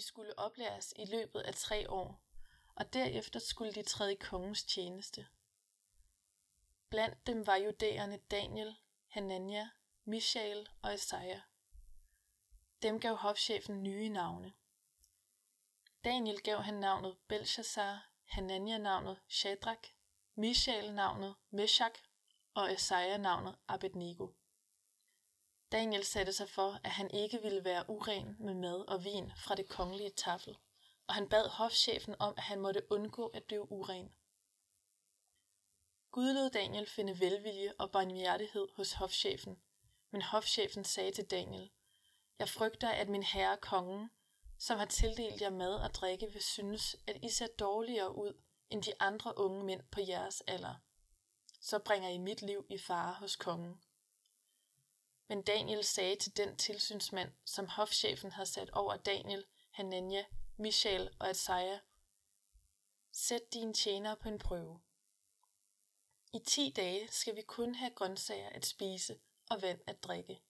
De skulle oplæres i løbet af tre år, og derefter skulle de træde i kongens tjeneste. Blandt dem var judæerne Daniel, Hanania, Mishael og Esaja. Dem gav hofchefen nye navne. Daniel gav han navnet Belshazzar, Hanania navnet Shadrach, Mishael navnet Meshach og Esaja navnet Abednego. Daniel satte sig for, at han ikke ville være uren med mad og vin fra det kongelige tafel, og han bad hofchefen om, at han måtte undgå at dø uren. Gud lod Daniel finde velvilje og barmhjertighed hos hofchefen, men hofchefen sagde til Daniel, Jeg frygter, at min herre kongen, som har tildelt jer mad og drikke, vil synes, at I ser dårligere ud end de andre unge mænd på jeres alder. Så bringer I mit liv i fare hos kongen. Men Daniel sagde til den tilsynsmand, som hofchefen havde sat over Daniel, Hanania, Michael og Esaja, Sæt dine tjenere på en prøve. I ti dage skal vi kun have grøntsager at spise og vand at drikke.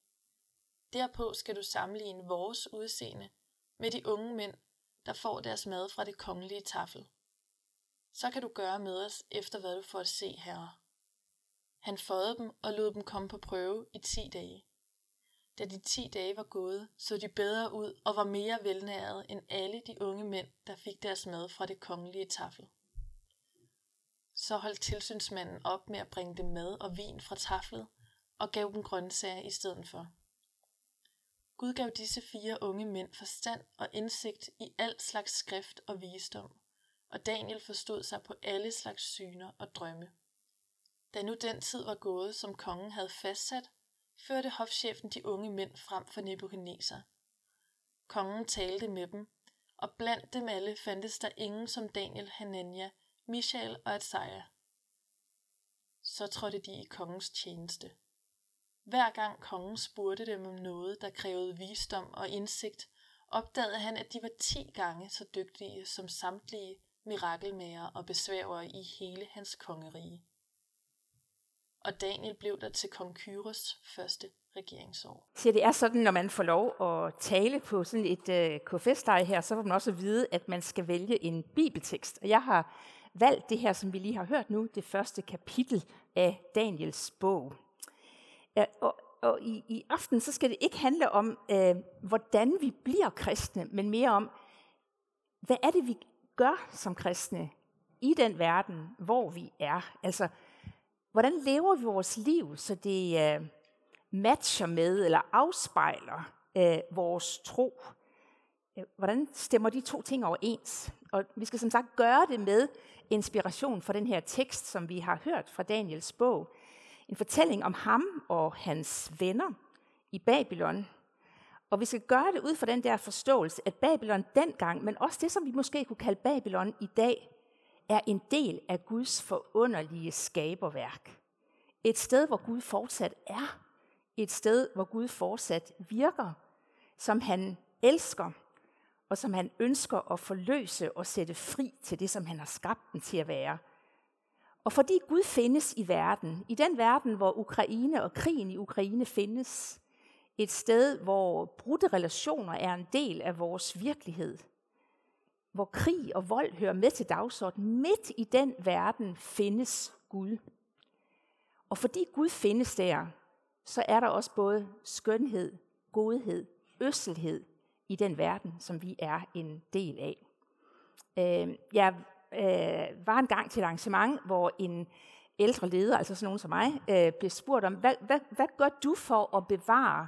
Derpå skal du sammenligne vores udseende med de unge mænd, der får deres mad fra det kongelige tafel. Så kan du gøre med os efter hvad du får at se, herre. Han fåede dem og lod dem komme på prøve i ti dage. Da de ti dage var gået, så de bedre ud og var mere velnærede end alle de unge mænd, der fik deres mad fra det kongelige tafel. Så holdt tilsynsmanden op med at bringe dem mad og vin fra taflet og gav dem grøntsager i stedet for. Gud gav disse fire unge mænd forstand og indsigt i al slags skrift og visdom, og Daniel forstod sig på alle slags syner og drømme. Da nu den tid var gået, som kongen havde fastsat, førte hofchefen de unge mænd frem for Nebuchadnezzar. Kongen talte med dem, og blandt dem alle fandtes der ingen som Daniel, Hanania, Michael og Esaja. Så trådte de i kongens tjeneste. Hver gang kongen spurgte dem om noget, der krævede visdom og indsigt, opdagede han, at de var ti gange så dygtige som samtlige mirakelmager og besværere i hele hans kongerige. Og Daniel blev der til kong Kyros første regeringsår. Så det er sådan, når man får lov at tale på sådan et øh, kfs her, så får man også at vide, at man skal vælge en bibeltekst. Og jeg har valgt det her, som vi lige har hørt nu, det første kapitel af Daniels bog. Ja, og, og i, i aften så skal det ikke handle om, øh, hvordan vi bliver kristne, men mere om, hvad er det, vi gør som kristne i den verden, hvor vi er. Altså, hvordan lever vi vores liv, så det øh, matcher med eller afspejler øh, vores tro? Øh, hvordan stemmer de to ting overens? Og vi skal som sagt gøre det med inspiration fra den her tekst, som vi har hørt fra Daniels bog. En fortælling om ham og hans venner i Babylon. Og vi skal gøre det ud fra den der forståelse, at Babylon dengang, men også det, som vi måske kunne kalde Babylon i dag, er en del af Guds forunderlige skaberværk. Et sted, hvor Gud fortsat er. Et sted, hvor Gud fortsat virker, som han elsker, og som han ønsker at forløse og sætte fri til det, som han har skabt den til at være. Og fordi Gud findes i verden, i den verden, hvor Ukraine og krigen i Ukraine findes, et sted, hvor brudte relationer er en del af vores virkelighed, hvor krig og vold hører med til dagsordenen, midt i den verden findes Gud. Og fordi Gud findes der, så er der også både skønhed, godhed, øsselhed i den verden, som vi er en del af. Øh, jeg øh, var engang til et arrangement, hvor en ældre leder, altså sådan nogen som mig, øh, blev spurgt om, hvad, hvad, hvad gør du for at bevare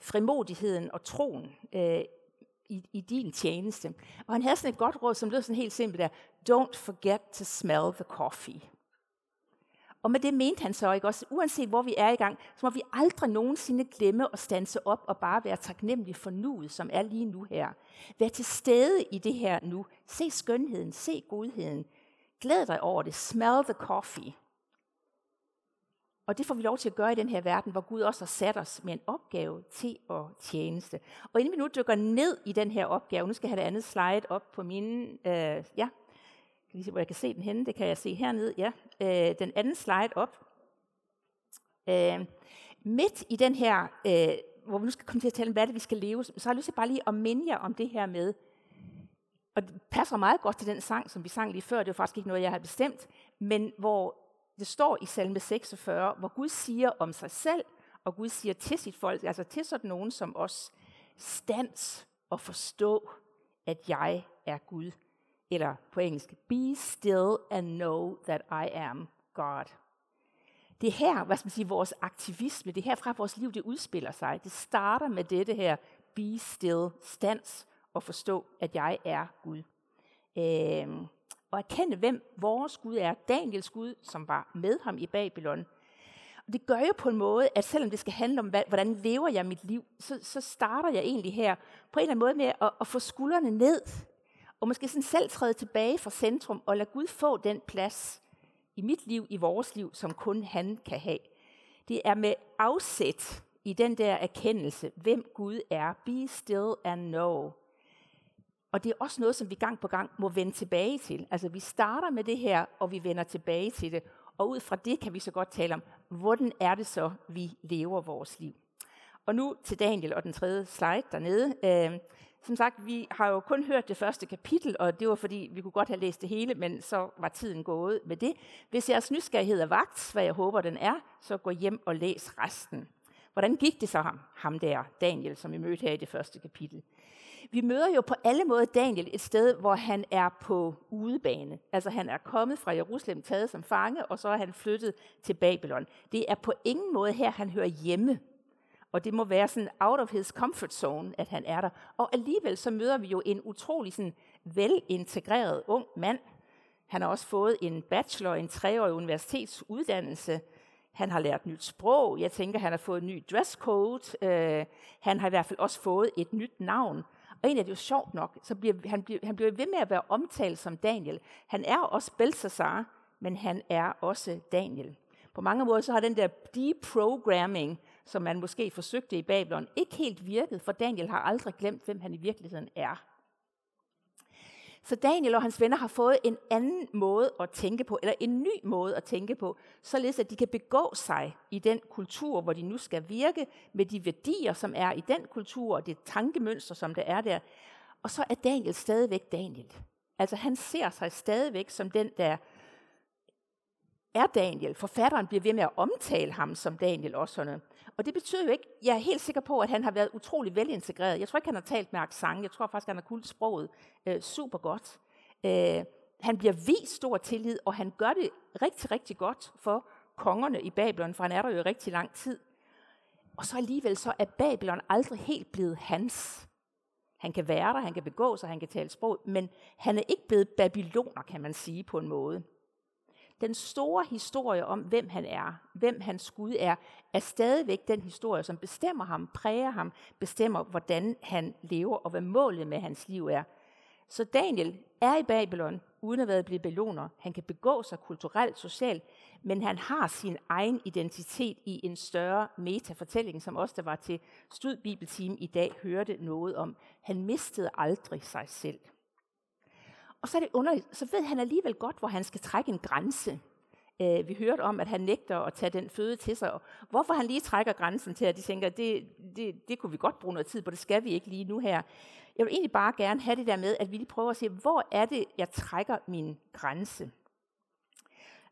frimodigheden og troen øh, i, i din tjeneste? Og han havde sådan et godt råd, som lød sådan helt simpelt der, don't forget to smell the coffee. Og med det mente han så ikke også, uanset hvor vi er i gang, så må vi aldrig nogensinde glemme at stanse op og bare være taknemmelig for nuet, som er lige nu her. Vær til stede i det her nu. Se skønheden, se godheden. Glæd dig over det. Smell the coffee. Og det får vi lov til at gøre i den her verden, hvor Gud også har sat os med en opgave til at tjeneste. Og inden vi nu dykker ned i den her opgave, nu skal jeg have det andet slide op på mine, øh, ja, kan lige se, hvor jeg kan se den henne. Det kan jeg se hernede. Ja. Øh, den anden slide op. Øh, midt i den her, øh, hvor vi nu skal komme til at tale om, hvad det vi skal leve, så har jeg lyst til bare lige at minde jer om det her med, og det passer meget godt til den sang, som vi sang lige før. Det var faktisk ikke noget, jeg havde bestemt. Men hvor det står i salme 46, hvor Gud siger om sig selv, og Gud siger til sit folk, altså til sådan nogen som os, stands og forstå, at jeg er Gud. Eller på engelsk, be still and know that I am God. Det er her, hvad skal man sige, vores aktivisme, det er herfra vores liv, det udspiller sig. Det starter med dette her, be still, stands og forstå, at jeg er Gud. Øhm, og erkende, hvem vores Gud er. Daniels Gud, som var med ham i Babylon. Og det gør jo på en måde, at selvom det skal handle om, hvordan lever jeg mit liv, så, så starter jeg egentlig her på en eller anden måde med at, at få skuldrene ned. Og måske sådan selv træde tilbage fra centrum og lade Gud få den plads i mit liv, i vores liv, som kun han kan have. Det er med afsæt i den der erkendelse, hvem Gud er. Be still and know. Og det er også noget, som vi gang på gang må vende tilbage til. Altså vi starter med det her, og vi vender tilbage til det. Og ud fra det kan vi så godt tale om, hvordan er det så, vi lever vores liv. Og nu til Daniel og den tredje slide dernede. Øh, som sagt, vi har jo kun hørt det første kapitel, og det var fordi, vi kunne godt have læst det hele, men så var tiden gået med det. Hvis jeres nysgerrighed er vagt, hvad jeg håber den er, så gå hjem og læs resten. Hvordan gik det så ham, ham der, Daniel, som vi mødte her i det første kapitel? Vi møder jo på alle måder Daniel et sted, hvor han er på udebane. Altså han er kommet fra Jerusalem, taget som fange, og så er han flyttet til Babylon. Det er på ingen måde her, han hører hjemme. Og det må være sådan out of his comfort zone, at han er der. Og alligevel så møder vi jo en utrolig sådan velintegreret ung mand. Han har også fået en bachelor, en treårig universitetsuddannelse. Han har lært nyt sprog. Jeg tænker, han har fået en ny dresscode. Uh, han har i hvert fald også fået et nyt navn. Og egentlig er det jo sjovt nok, så bliver, han, bliver, han bliver ved med at være omtalt som Daniel. Han er også Belshazzar, men han er også Daniel. På mange måder så har den der deprogramming, som man måske forsøgte i Babylon, ikke helt virket, for Daniel har aldrig glemt, hvem han i virkeligheden er. Så Daniel og hans venner har fået en anden måde at tænke på, eller en ny måde at tænke på, således at de kan begå sig i den kultur, hvor de nu skal virke, med de værdier, som er i den kultur, og det tankemønster, som der er der. Og så er Daniel stadigvæk Daniel. Altså han ser sig stadigvæk som den, der er Daniel. Forfatteren bliver ved med at omtale ham som Daniel også. Sådan og det betyder jo ikke, jeg er helt sikker på, at han har været utrolig velintegreret. Jeg tror ikke, han har talt med accent. Jeg tror faktisk, han har kunnet sproget øh, super godt. Øh, han bliver vist stor tillid, og han gør det rigtig, rigtig godt for kongerne i Babylon, for han er der jo rigtig lang tid. Og så alligevel så er Babylon aldrig helt blevet hans. Han kan være der, han kan begå sig, han kan tale sprog, men han er ikke blevet babyloner, kan man sige på en måde. Den store historie om, hvem han er, hvem hans Gud er, er stadigvæk den historie, som bestemmer ham, præger ham, bestemmer, hvordan han lever og hvad målet med hans liv er. Så Daniel er i Babylon, uden at være blevet beloner. Han kan begå sig kulturelt, socialt, men han har sin egen identitet i en større metafortælling, som også der var til Stud i dag hørte noget om. Han mistede aldrig sig selv. Og så er det underligt, så ved han alligevel godt, hvor han skal trække en grænse. Øh, vi hørte om, at han nægter at tage den føde til sig. Og hvorfor han lige trækker grænsen til, at de tænker, det, det, det kunne vi godt bruge noget tid på, det skal vi ikke lige nu her. Jeg vil egentlig bare gerne have det der med, at vi lige prøver at se, hvor er det, jeg trækker min grænse.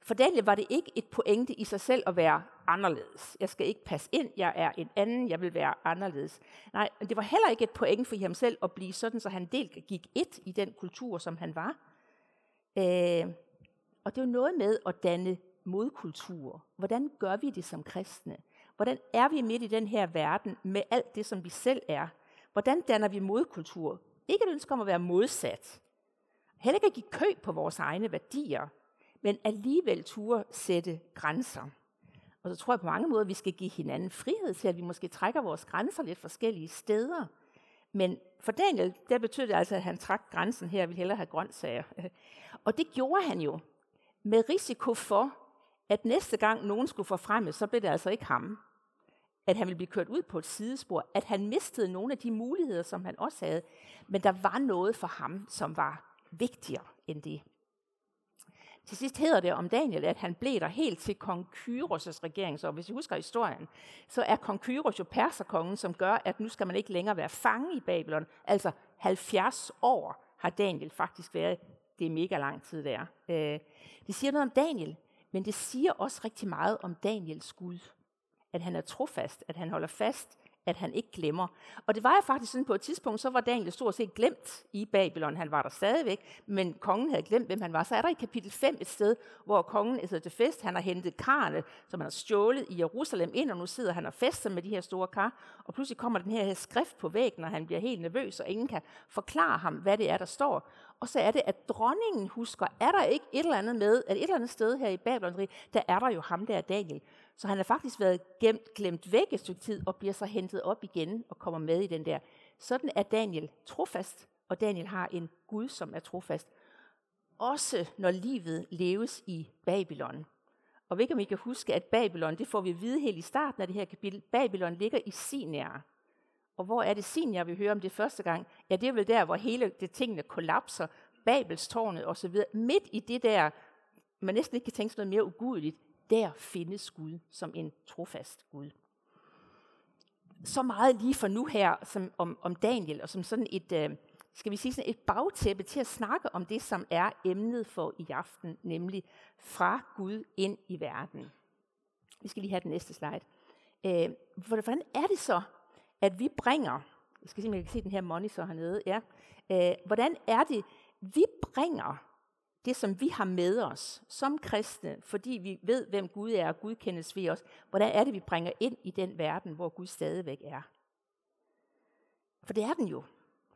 For Daniel var det ikke et pointe i sig selv at være anderledes. Jeg skal ikke passe ind, jeg er en anden, jeg vil være anderledes. Nej, men det var heller ikke et pointe for ham selv at blive sådan, så han delt gik et i den kultur, som han var. Øh, og det er jo noget med at danne modkultur. Hvordan gør vi det som kristne? Hvordan er vi midt i den her verden med alt det, som vi selv er? Hvordan danner vi modkultur? Ikke et ønske om at være modsat. Heller ikke at give køb på vores egne værdier men alligevel turde sætte grænser. Og så tror jeg på mange måder, at vi skal give hinanden frihed til, at vi måske trækker vores grænser lidt forskellige steder. Men for Daniel, der betød det altså, at han trak grænsen her, og ville hellere have grøntsager. Og det gjorde han jo, med risiko for, at næste gang nogen skulle forfremmes, så blev det altså ikke ham. At han ville blive kørt ud på et sidespor. At han mistede nogle af de muligheder, som han også havde. Men der var noget for ham, som var vigtigere end det. Til sidst hedder det om Daniel, at han blev der helt til kong Kyros' regering. Så hvis I husker historien, så er kong Kyros jo perserkongen, som gør, at nu skal man ikke længere være fange i Babylon. Altså 70 år har Daniel faktisk været. Det er mega lang tid, det er. Øh, det siger noget om Daniel, men det siger også rigtig meget om Daniels Gud. At han er trofast, at han holder fast at han ikke glemmer. Og det var jo faktisk sådan på et tidspunkt, så var Daniel stort set glemt i Babylon. Han var der stadigvæk, men kongen havde glemt, hvem han var. Så er der i kapitel 5 et sted, hvor kongen er til fest. Han har hentet karne, som han har stjålet i Jerusalem ind, og nu sidder han og fester med de her store kar. Og pludselig kommer den her skrift på væggen, og han bliver helt nervøs, og ingen kan forklare ham, hvad det er, der står. Og så er det, at dronningen husker, er der ikke et eller andet med, at et eller andet sted her i Babylon, der er der jo ham der, Daniel. Så han har faktisk været gemt, glemt væk et stykke tid, og bliver så hentet op igen og kommer med i den der. Sådan er Daniel trofast, og Daniel har en Gud, som er trofast. Også når livet leves i Babylon. Og ved ikke, om I kan huske, at Babylon, det får vi at vide helt i starten af det her kapitel, Babylon ligger i Sinjar. Og hvor er det Sinjar, vi hører om det første gang? Ja, det er vel der, hvor hele det tingene kollapser, Babelstårnet osv. Midt i det der, man næsten ikke kan tænke sig noget mere ugudeligt, der findes Gud som en trofast Gud. Så meget lige for nu her som om, om Daniel, og som sådan et, øh, skal vi sige sådan et bagtæppe til at snakke om det, som er emnet for i aften, nemlig fra Gud ind i verden. Vi skal lige have den næste slide. Øh, hvordan er det så, at vi bringer, jeg skal se, om jeg kan se den her monitor hernede, ja. Øh, hvordan er det, vi bringer det, som vi har med os som kristne, fordi vi ved, hvem Gud er, og Gud kendes ved os, hvordan er det, vi bringer ind i den verden, hvor Gud stadigvæk er? For det er den jo,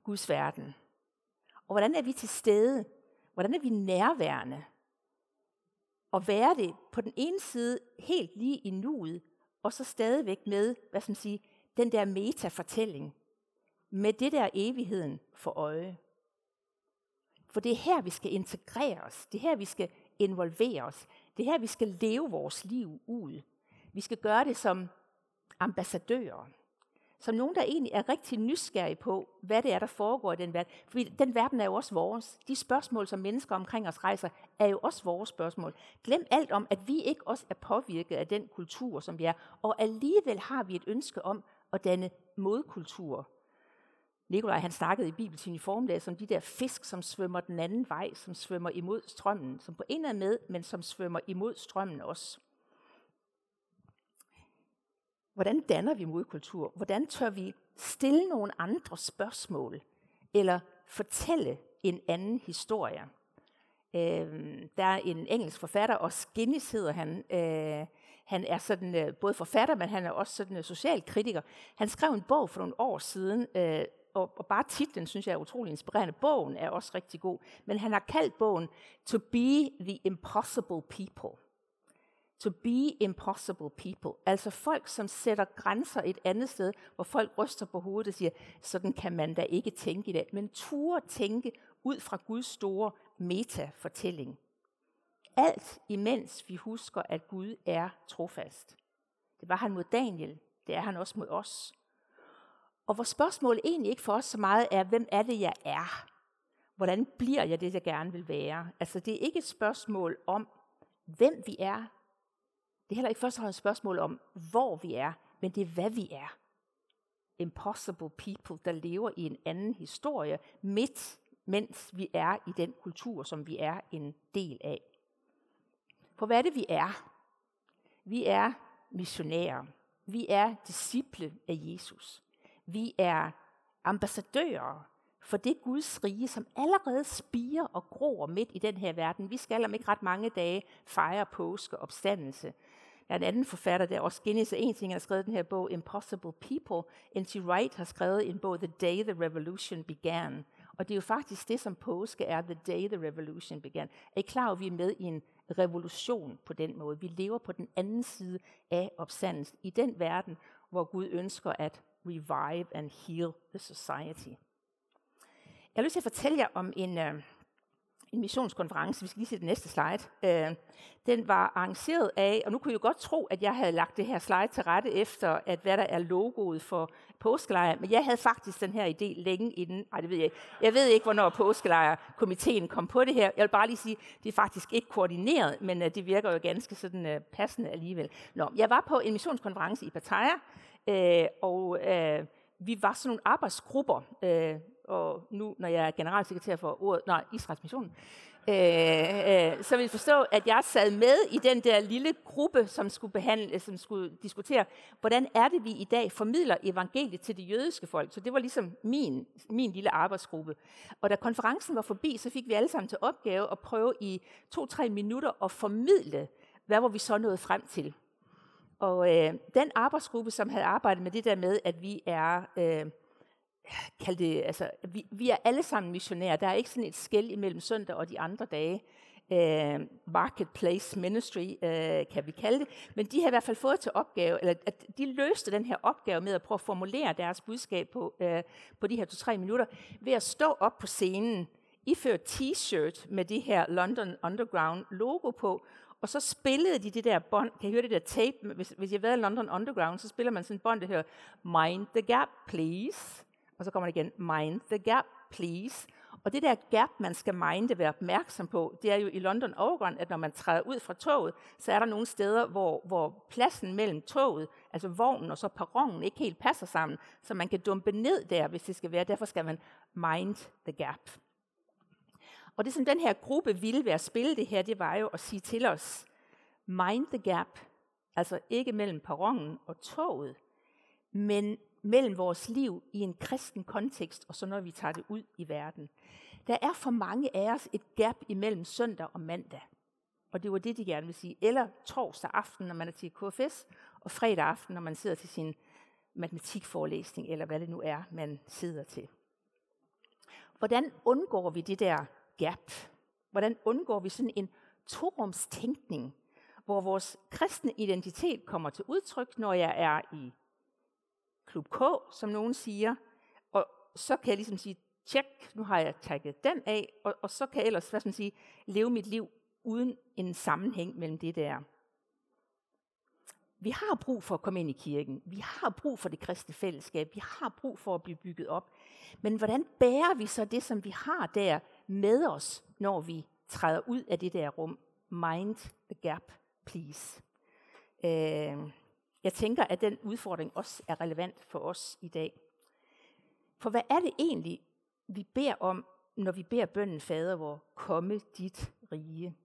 Guds verden. Og hvordan er vi til stede? Hvordan er vi nærværende? Og være det på den ene side helt lige i nuet, og så stadigvæk med, hvad skal man sige, den der metafortælling, med det der evigheden for øje. For det er her, vi skal integrere os. Det er her, vi skal involvere os. Det er her, vi skal leve vores liv ud. Vi skal gøre det som ambassadører. Som nogen, der egentlig er rigtig nysgerrige på, hvad det er, der foregår i den verden. For den verden er jo også vores. De spørgsmål, som mennesker omkring os rejser, er jo også vores spørgsmål. Glem alt om, at vi ikke også er påvirket af den kultur, som vi er. Og alligevel har vi et ønske om at danne modkultur Nikolaj han snakkede i Bibeltiden i formiddag som de der fisk, som svømmer den anden vej, som svømmer imod strømmen, som på en er med, men som svømmer imod strømmen også. Hvordan danner vi modkultur? Hvordan tør vi stille nogle andre spørgsmål, eller fortælle en anden historie? Øh, der er en engelsk forfatter, og Guinness hedder han. Øh, han er sådan øh, både forfatter, men han er også sådan øh, socialkritiker. Han skrev en bog for nogle år siden, øh, og, og bare titlen synes jeg er utrolig inspirerende. Bogen er også rigtig god, men han har kaldt bogen To be the impossible people. To be impossible people. Altså folk, som sætter grænser et andet sted, hvor folk ryster på hovedet og siger, sådan kan man da ikke tænke i dag. Men turde tænke ud fra Guds store metafortælling. Alt imens vi husker, at Gud er trofast. Det var han mod Daniel, det er han også mod os. Og hvor spørgsmålet egentlig ikke for os så meget er, hvem er det, jeg er? Hvordan bliver jeg det, jeg gerne vil være? Altså, det er ikke et spørgsmål om, hvem vi er. Det er heller ikke først og fremmest et spørgsmål om, hvor vi er, men det er, hvad vi er. Impossible people, der lever i en anden historie, midt mens vi er i den kultur, som vi er en del af. For hvad er det, vi er? Vi er missionærer. Vi er disciple af Jesus. Vi er ambassadører for det Guds rige, som allerede spiger og gror midt i den her verden. Vi skal om ikke ret mange dage fejre påske og opstandelse. Der er en anden forfatter, der også Guinness en ting, han har skrevet den her bog, Impossible People. N.T. Wright har skrevet en bog, The Day the Revolution Began. Og det er jo faktisk det, som påske er, The Day the Revolution Began. Er I klar over, at vi er med i en revolution på den måde? Vi lever på den anden side af opstandelsen, i den verden, hvor Gud ønsker at revive and heal the society. Jeg har lyst til at fortælle jer om en, uh, en missionskonference. Vi skal lige se det næste slide. øh, den var arrangeret af, og nu kunne jeg godt tro, at jeg havde lagt det her slide til rette efter, at hvad der er logoet for påskelejr, men jeg havde faktisk den her idé længe inden. Nej, det ved jeg ikke. Jeg ved ikke, hvornår påskelejrkomiteen kom på det her. Jeg vil bare lige sige, det er faktisk ikke koordineret, men øh, det virker jo ganske sådan øh, passende alligevel. Nå, jeg var på en missionskonference i Pattaya, Øh, og øh, vi var sådan nogle arbejdsgrupper, øh, og nu, når jeg er generalsekretær for ordet, nej, Israels Mission, øh, øh, så vil forstå, at jeg sad med i den der lille gruppe, som skulle behandle, som skulle diskutere, hvordan er det, vi i dag formidler evangeliet til det jødiske folk. Så det var ligesom min, min lille arbejdsgruppe. Og da konferencen var forbi, så fik vi alle sammen til opgave at prøve i to-tre minutter at formidle, hvad var vi så nået frem til. Og øh, den arbejdsgruppe, som havde arbejdet med det der med, at vi er... Øh, kald det, altså, vi, vi er alle sammen missionærer. Der er ikke sådan et skæld imellem søndag og de andre dage. Uh, marketplace ministry, uh, kan vi kalde det. Men de har i hvert fald fået til opgave, eller at de løste den her opgave med at prøve at formulere deres budskab på, uh, på de her to-tre minutter, ved at stå op på scenen, iføre t-shirt med det her London Underground logo på, og så spillede de det der bånd, kan I høre det der tape, hvis, hvis jeg har været i London Underground, så spiller man sådan et bånd, der hører, Mind the gap, please og så kommer det igen, mind the gap, please. Og det der gap, man skal minde, være opmærksom på, det er jo i London Overground, at når man træder ud fra toget, så er der nogle steder, hvor, hvor pladsen mellem toget, altså vognen og så perronen, ikke helt passer sammen, så man kan dumpe ned der, hvis det skal være. Derfor skal man mind the gap. Og det, som den her gruppe ville være at spille det her, det var jo at sige til os, mind the gap, altså ikke mellem perronen og toget, men mellem vores liv i en kristen kontekst, og så når vi tager det ud i verden. Der er for mange af os et gap imellem søndag og mandag. Og det var det, de gerne vil sige. Eller torsdag aften, når man er til KFS, og fredag aften, når man sidder til sin matematikforelæsning, eller hvad det nu er, man sidder til. Hvordan undgår vi det der gap? Hvordan undgår vi sådan en torumstænkning, hvor vores kristne identitet kommer til udtryk, når jeg er i klub K, som nogen siger, og så kan jeg ligesom sige, tjek, nu har jeg tagget den af, og, og så kan jeg ellers hvad skal man sige, leve mit liv uden en sammenhæng mellem det der. Vi har brug for at komme ind i kirken. Vi har brug for det kristne fællesskab. Vi har brug for at blive bygget op. Men hvordan bærer vi så det, som vi har der med os, når vi træder ud af det der rum? Mind the gap, please. Øh, jeg tænker, at den udfordring også er relevant for os i dag. For hvad er det egentlig, vi beder om, når vi beder bønden fader hvor komme dit rige?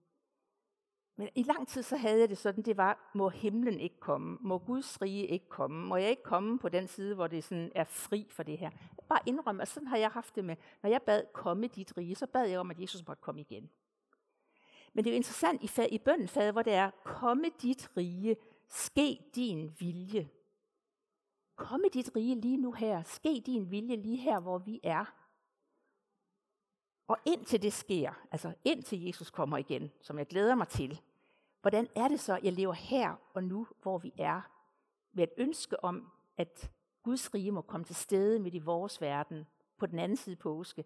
Men i lang tid så havde jeg det sådan, det var, må himlen ikke komme? Må Guds rige ikke komme? Må jeg ikke komme på den side, hvor det sådan er fri for det her? Bare indrømme, at sådan har jeg haft det med, når jeg bad komme dit rige, så bad jeg om, at Jesus måtte komme igen. Men det er jo interessant i, i bønden, fader, hvor det er, komme dit rige, Ske din vilje. Kom i dit rige lige nu her. Ske din vilje lige her, hvor vi er. Og indtil det sker, altså indtil Jesus kommer igen, som jeg glæder mig til, hvordan er det så, jeg lever her og nu, hvor vi er, med et ønske om, at Guds rige må komme til stede midt i vores verden, på den anden side påske,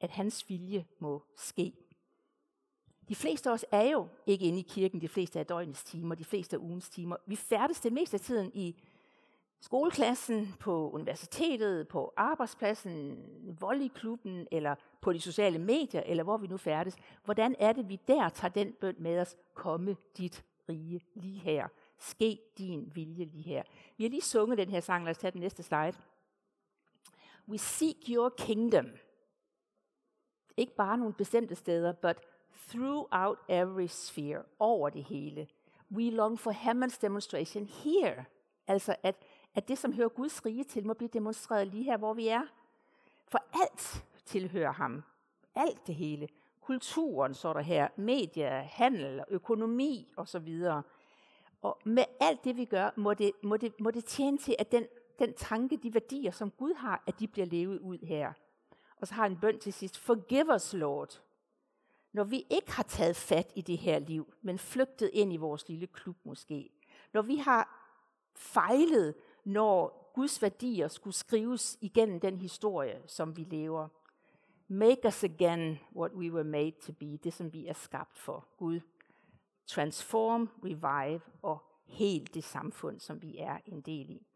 at hans vilje må ske. De fleste af os er jo ikke inde i kirken de fleste af døgnets timer, de fleste af ugens timer. Vi færdes det meste af tiden i skoleklassen, på universitetet, på arbejdspladsen, volleyklubben eller på de sociale medier, eller hvor vi nu færdes. Hvordan er det, vi der tager den bøn med os? Komme dit rige lige her. Ske din vilje lige her. Vi har lige sunget den her sang, lad os tage den næste slide. We seek your kingdom. Ikke bare nogle bestemte steder, but throughout every sphere, over det hele. We long for heaven's demonstration here. Altså at, at det, som hører Guds rige til, må blive demonstreret lige her, hvor vi er. For alt tilhører ham. Alt det hele. Kulturen, så der her, medier, handel, økonomi osv. Og med alt det, vi gør, må det, må det, må det tjene til, at den, den tanke, de værdier, som Gud har, at de bliver levet ud her. Og så har en bøn til sidst. Forgive us, Lord, når vi ikke har taget fat i det her liv, men flygtet ind i vores lille klub måske. Når vi har fejlet, når Guds værdier skulle skrives igennem den historie, som vi lever. Make us again what we were made to be, det som vi er skabt for. Gud, transform, revive og helt det samfund, som vi er en del i.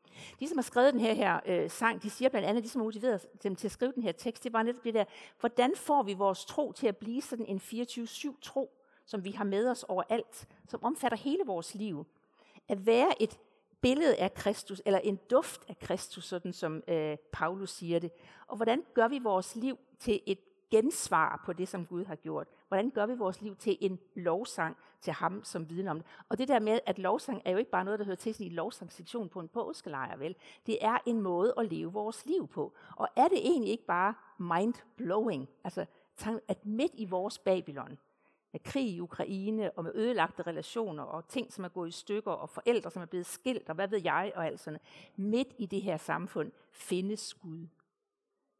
De, som har skrevet den her, her øh, sang, de siger blandt andet, de som har motiveret dem til at skrive den her tekst, det var netop det der, hvordan får vi vores tro til at blive sådan en 24-7 tro, som vi har med os overalt, som omfatter hele vores liv. At være et billede af Kristus, eller en duft af Kristus, sådan som øh, Paulus siger det. Og hvordan gør vi vores liv til et gensvar på det, som Gud har gjort? Hvordan gør vi vores liv til en lovsang til ham, som viden om det? Og det der med, at lovsang er jo ikke bare noget, der hører til i en lovsangssektion på en påskelejr, vel? Det er en måde at leve vores liv på. Og er det egentlig ikke bare mind-blowing? Altså, at midt i vores Babylon, med krig i Ukraine, og med ødelagte relationer, og ting, som er gået i stykker, og forældre, som er blevet skilt, og hvad ved jeg, og alt sådan Midt i det her samfund findes Gud.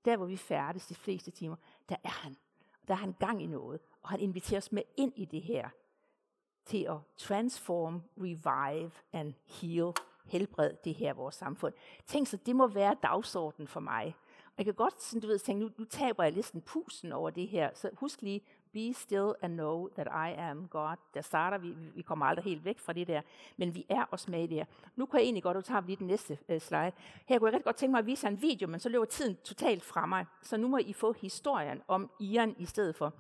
Der, hvor vi færdes de fleste timer, der er han. Der er han gang i noget, og han inviterer os med ind i det her, til at transform, revive and heal, helbrede det her vores samfund. Tænk så, det må være dagsordenen for mig. Og jeg kan godt sådan, du ved, tænke, nu, nu taber jeg lidt pusen over det her, så husk lige, Be still and know that I am God. Der starter vi, vi kommer aldrig helt væk fra det der, men vi er også med i det her. Nu kan jeg egentlig godt, du tager lige den næste uh, slide. Her kunne jeg rigtig godt tænke mig at vise en video, men så løber tiden totalt fra mig. Så nu må I få historien om Ian i stedet for.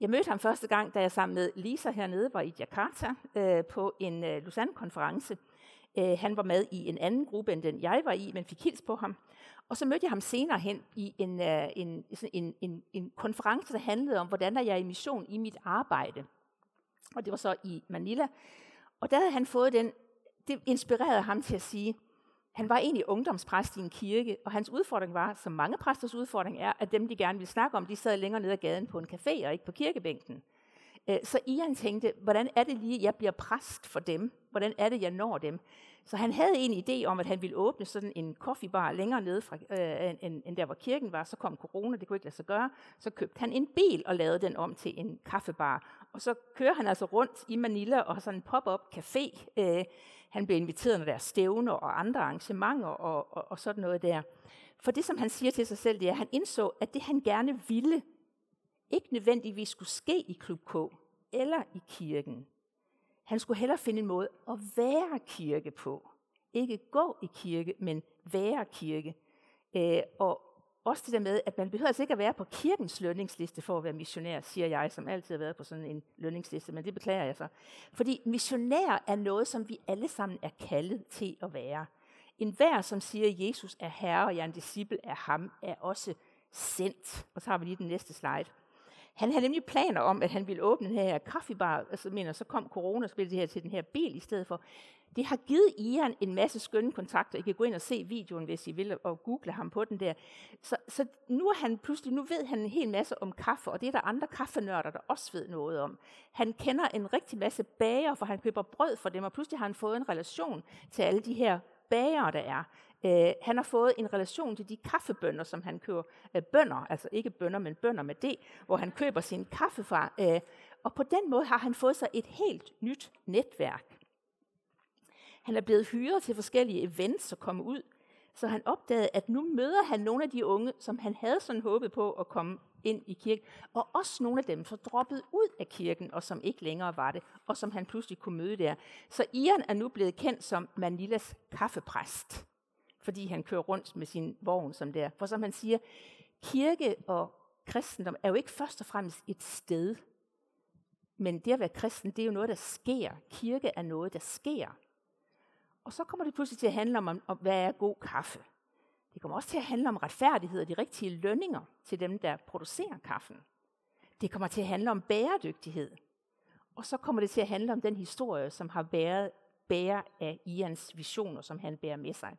Jeg mødte ham første gang, da jeg sammen med Lisa hernede var i Jakarta uh, på en uh, Lausanne-konference. Uh, han var med i en anden gruppe end den jeg var i, men fik hils på ham. Og så mødte jeg ham senere hen i en, øh, en, en, en, en konference, der handlede om, hvordan er jeg i mission i mit arbejde. Og det var så i Manila. Og der havde han fået den, det inspirerede ham til at sige, han var egentlig ungdomspræst i en kirke, og hans udfordring var, som mange præsters udfordring er, at dem, de gerne ville snakke om, de sad længere nede ad gaden på en café og ikke på kirkebænken. Øh, så Ian tænkte, hvordan er det lige, jeg bliver præst for dem? Hvordan er det, jeg når dem? Så han havde en idé om, at han ville åbne sådan en koffebar længere nede, fra, øh, end, end der, hvor kirken var. Så kom corona, det kunne ikke lade sig gøre. Så købte han en bil og lavede den om til en kaffebar. Og så kører han altså rundt i Manila og har sådan en pop-up café. Øh, han blev inviteret, når der er stævner og andre arrangementer og, og, og sådan noget der. For det, som han siger til sig selv, det er, at han indså, at det han gerne ville, ikke nødvendigvis skulle ske i Klub K eller i kirken. Han skulle hellere finde en måde at være kirke på. Ikke gå i kirke, men være kirke. Øh, og også det der med, at man behøver altså ikke at være på kirkens lønningsliste for at være missionær, siger jeg, som altid har været på sådan en lønningsliste, men det beklager jeg så. Fordi missionær er noget, som vi alle sammen er kaldet til at være. En hver, som siger, at Jesus er herre, og jeg er en disciple af ham, er også sendt. Og så har vi lige den næste slide. Han havde nemlig planer om, at han ville åbne den her kaffebar, altså mener, så kom corona, og det her til den her bil i stedet for. Det har givet Ian en masse skønne kontakter. I kan gå ind og se videoen, hvis I vil, og google ham på den der. Så, så nu er han pludselig, nu ved han en hel masse om kaffe, og det er der andre kaffenørder, der også ved noget om. Han kender en rigtig masse bager, for han køber brød for dem, og pludselig har han fået en relation til alle de her bager, der er. Øh, han har fået en relation til de kaffebønder, som han køber. Øh, bønder, altså ikke bønder, men bønder med det, hvor han køber sin kaffe fra. Øh, og på den måde har han fået sig et helt nyt netværk. Han er blevet hyret til forskellige events og komme ud, så han opdagede, at nu møder han nogle af de unge, som han havde sådan håbet på at komme ind i kirken, og også nogle af dem, som droppede ud af kirken, og som ikke længere var det, og som han pludselig kunne møde der. Så Ian er nu blevet kendt som Manilas kaffepræst fordi han kører rundt med sin vogn som der. For som han siger, kirke og kristendom er jo ikke først og fremmest et sted. Men det at være kristen, det er jo noget, der sker. Kirke er noget, der sker. Og så kommer det pludselig til at handle om, om hvad er god kaffe. Det kommer også til at handle om retfærdighed og de rigtige lønninger til dem, der producerer kaffen. Det kommer til at handle om bæredygtighed. Og så kommer det til at handle om den historie, som har været bærer af Ians visioner, som han bærer med sig.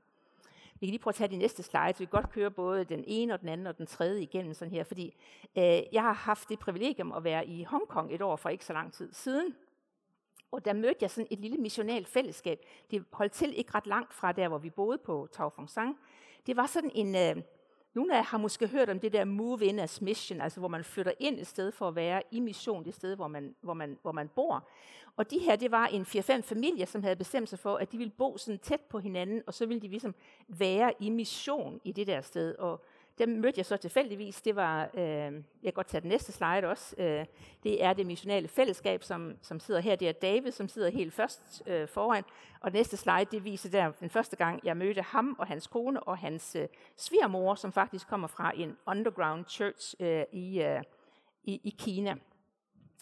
Vi kan lige prøve at tage de næste slide, så vi kan godt køre både den ene og den anden og den tredje igennem sådan her, fordi øh, jeg har haft det privilegium at være i Hongkong et år for ikke så lang tid siden, og der mødte jeg sådan et lille missionalt fællesskab. Det holdt til ikke ret langt fra der, hvor vi boede på Tau Fong Sang. Det var sådan en, øh, nogle af jer har måske hørt om det der move in as mission, altså hvor man flytter ind et sted for at være i mission, det sted, hvor man, hvor man, hvor man bor. Og de her, det var en 4-5 familier, som havde bestemt sig for, at de ville bo sådan tæt på hinanden, og så ville de ligesom være i mission i det der sted. Og dem mødte jeg så tilfældigvis. Det var, øh, jeg kan godt tage den næste slide også. Øh, det er det missionale fællesskab, som, som sidder her. Det er David, som sidder helt først øh, foran. Og den næste slide, det viser der den første gang, jeg mødte ham og hans kone og hans øh, svigermor, som faktisk kommer fra en underground church øh, i, øh, i, i Kina.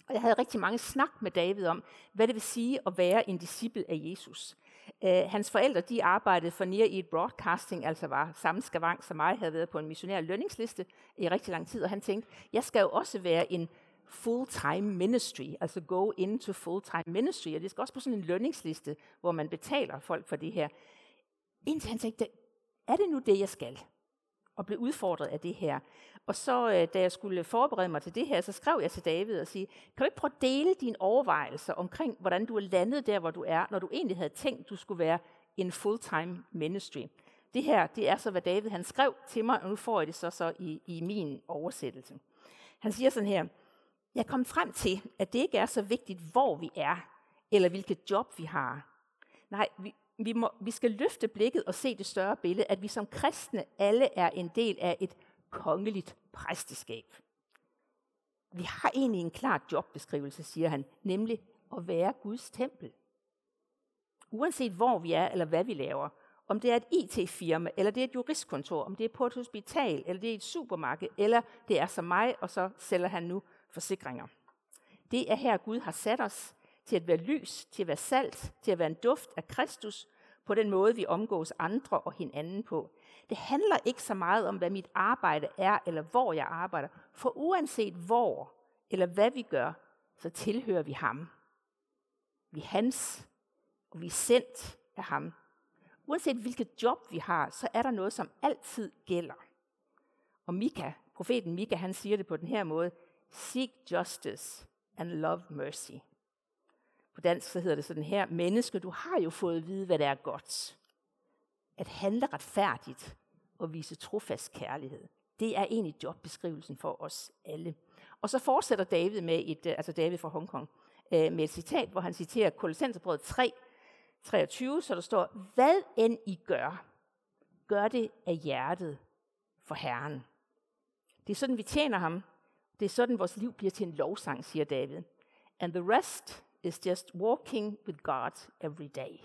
Og jeg havde rigtig mange snak med David om, hvad det vil sige at være en disciple af Jesus. Uh, hans forældre de arbejdede for Near East Broadcasting, altså var samme skavang som mig, havde været på en missionær lønningsliste i rigtig lang tid, og han tænkte, jeg skal jo også være en full-time ministry, altså go into full-time ministry, og det skal også på sådan en lønningsliste, hvor man betaler folk for det her. Indtil han tænkte, er det nu det, jeg skal? Og blev udfordret af det her. Og så, øh, da jeg skulle forberede mig til det her, så skrev jeg til David og sige, kan du ikke prøve at dele dine overvejelser omkring, hvordan du er landet der, hvor du er, når du egentlig havde tænkt, du skulle være en full-time ministry. Det her, det er så, hvad David han skrev til mig, og nu får jeg det så, så i, i min oversættelse. Han siger sådan her, jeg kom frem til, at det ikke er så vigtigt, hvor vi er, eller hvilket job vi har. Nej, vi, vi, må, vi skal løfte blikket og se det større billede, at vi som kristne alle er en del af et kongeligt præsteskab. Vi har egentlig en klar jobbeskrivelse, siger han, nemlig at være Guds tempel. Uanset hvor vi er, eller hvad vi laver, om det er et IT-firma, eller det er et juristkontor, om det er på et hospital, eller det er et supermarked, eller det er som mig, og så sælger han nu forsikringer. Det er her, Gud har sat os til at være lys, til at være salt, til at være en duft af Kristus, på den måde, vi omgås andre og hinanden på. Det handler ikke så meget om, hvad mit arbejde er, eller hvor jeg arbejder. For uanset hvor, eller hvad vi gør, så tilhører vi ham. Vi er hans, og vi er sendt af ham. Uanset hvilket job vi har, så er der noget, som altid gælder. Og Mika, profeten Mika, han siger det på den her måde. Seek justice and love mercy. På dansk så hedder det sådan her, menneske, du har jo fået at vide, hvad der er godt. At handle retfærdigt og vise trofast kærlighed. Det er egentlig jobbeskrivelsen for os alle. Og så fortsætter David med et, øh, altså David fra Hongkong, øh, med et citat, hvor han citerer Kolossenserbrevet 3, 23, så der står, hvad end I gør, gør det af hjertet for Herren. Det er sådan, vi tjener ham. Det er sådan, vores liv bliver til en lovsang, siger David. And the rest is just walking with God every day.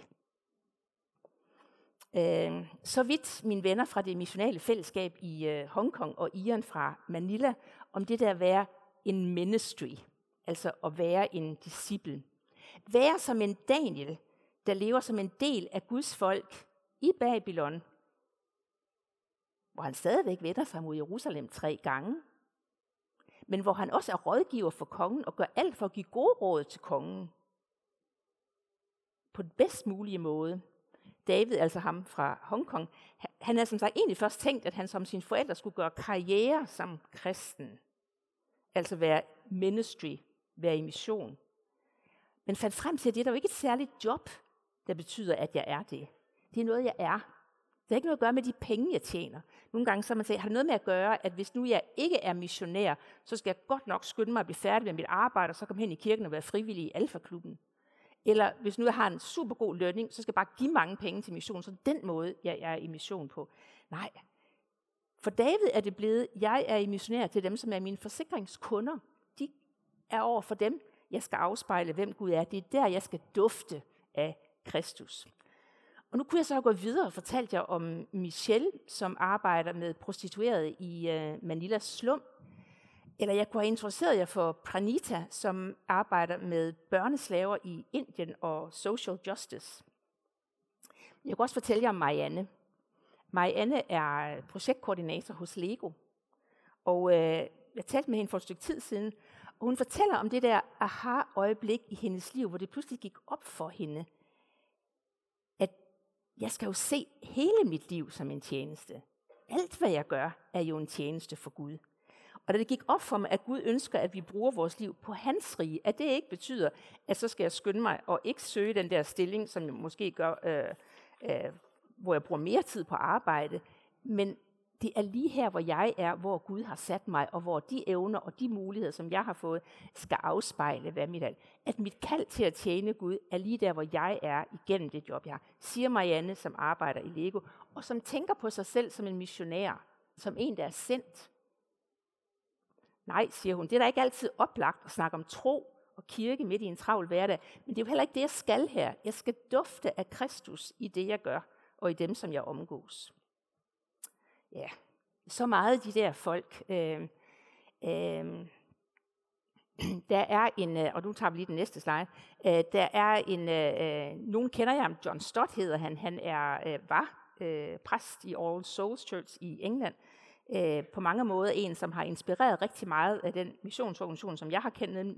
Øh, så vidt mine venner fra det missionale fællesskab i øh, Hongkong og Iran fra Manila, om det der at være en ministry, altså at være en disciple. Være som en Daniel, der lever som en del af Guds folk i Babylon, hvor han stadigvæk vender sig mod Jerusalem tre gange, men hvor han også er rådgiver for kongen og gør alt for at give gode råd til kongen. På den bedst mulige måde. David, altså ham fra Hongkong, han havde som sagt egentlig først tænkt, at han som sine forældre skulle gøre karriere som kristen. Altså være ministry, være i mission. Men fandt frem til, at det er der jo ikke et særligt job, der betyder, at jeg er det. Det er noget, jeg er. Det har ikke noget at gøre med de penge, jeg tjener. Nogle gange så man siger, har det noget med at gøre, at hvis nu jeg ikke er missionær, så skal jeg godt nok skynde mig at blive færdig med mit arbejde, og så komme hen i kirken og være frivillig i Alfa-klubben. Eller hvis nu jeg har en super god lønning, så skal jeg bare give mange penge til mission, så den måde, jeg er i mission på. Nej. For David er det blevet, jeg er i missionær til dem, som er mine forsikringskunder. De er over for dem, jeg skal afspejle, hvem Gud er. Det er der, jeg skal dufte af Kristus. Og nu kunne jeg så gå videre og fortalte jer om Michelle, som arbejder med prostituerede i øh, Manilas slum. Eller jeg kunne have introduceret jer for Pranita, som arbejder med børneslaver i Indien og social justice. Jeg kunne også fortælle jer om Marianne. Marianne er projektkoordinator hos Lego. Og øh, jeg talte med hende for et stykke tid siden, og hun fortæller om det der aha-øjeblik i hendes liv, hvor det pludselig gik op for hende, jeg skal jo se hele mit liv som en tjeneste. Alt, hvad jeg gør, er jo en tjeneste for Gud. Og da det gik op for mig, at Gud ønsker, at vi bruger vores liv på hans rige, at det ikke betyder, at så skal jeg skynde mig og ikke søge den der stilling, som jeg måske gør, øh, øh, hvor jeg bruger mere tid på arbejde, men det er lige her, hvor jeg er, hvor Gud har sat mig, og hvor de evner og de muligheder, som jeg har fået, skal afspejle, hvad mit er. At mit kald til at tjene Gud er lige der, hvor jeg er igennem det job, jeg har. Siger Marianne, som arbejder i Lego, og som tænker på sig selv som en missionær, som en, der er sendt. Nej, siger hun, det er da ikke altid oplagt at snakke om tro og kirke midt i en travl hverdag, men det er jo heller ikke det, jeg skal her. Jeg skal dufte af Kristus i det, jeg gør, og i dem, som jeg omgås ja, så meget de der folk. Øh, øh, der er en, øh, og nu tager vi lige den næste slide, øh, der er en, øh, øh nogen kender jeg ham, John Stott hedder han, han er, øh, var præst i All Souls Church i England, på mange måder en, som har inspireret rigtig meget af den missionsorganisation, som jeg har kendt,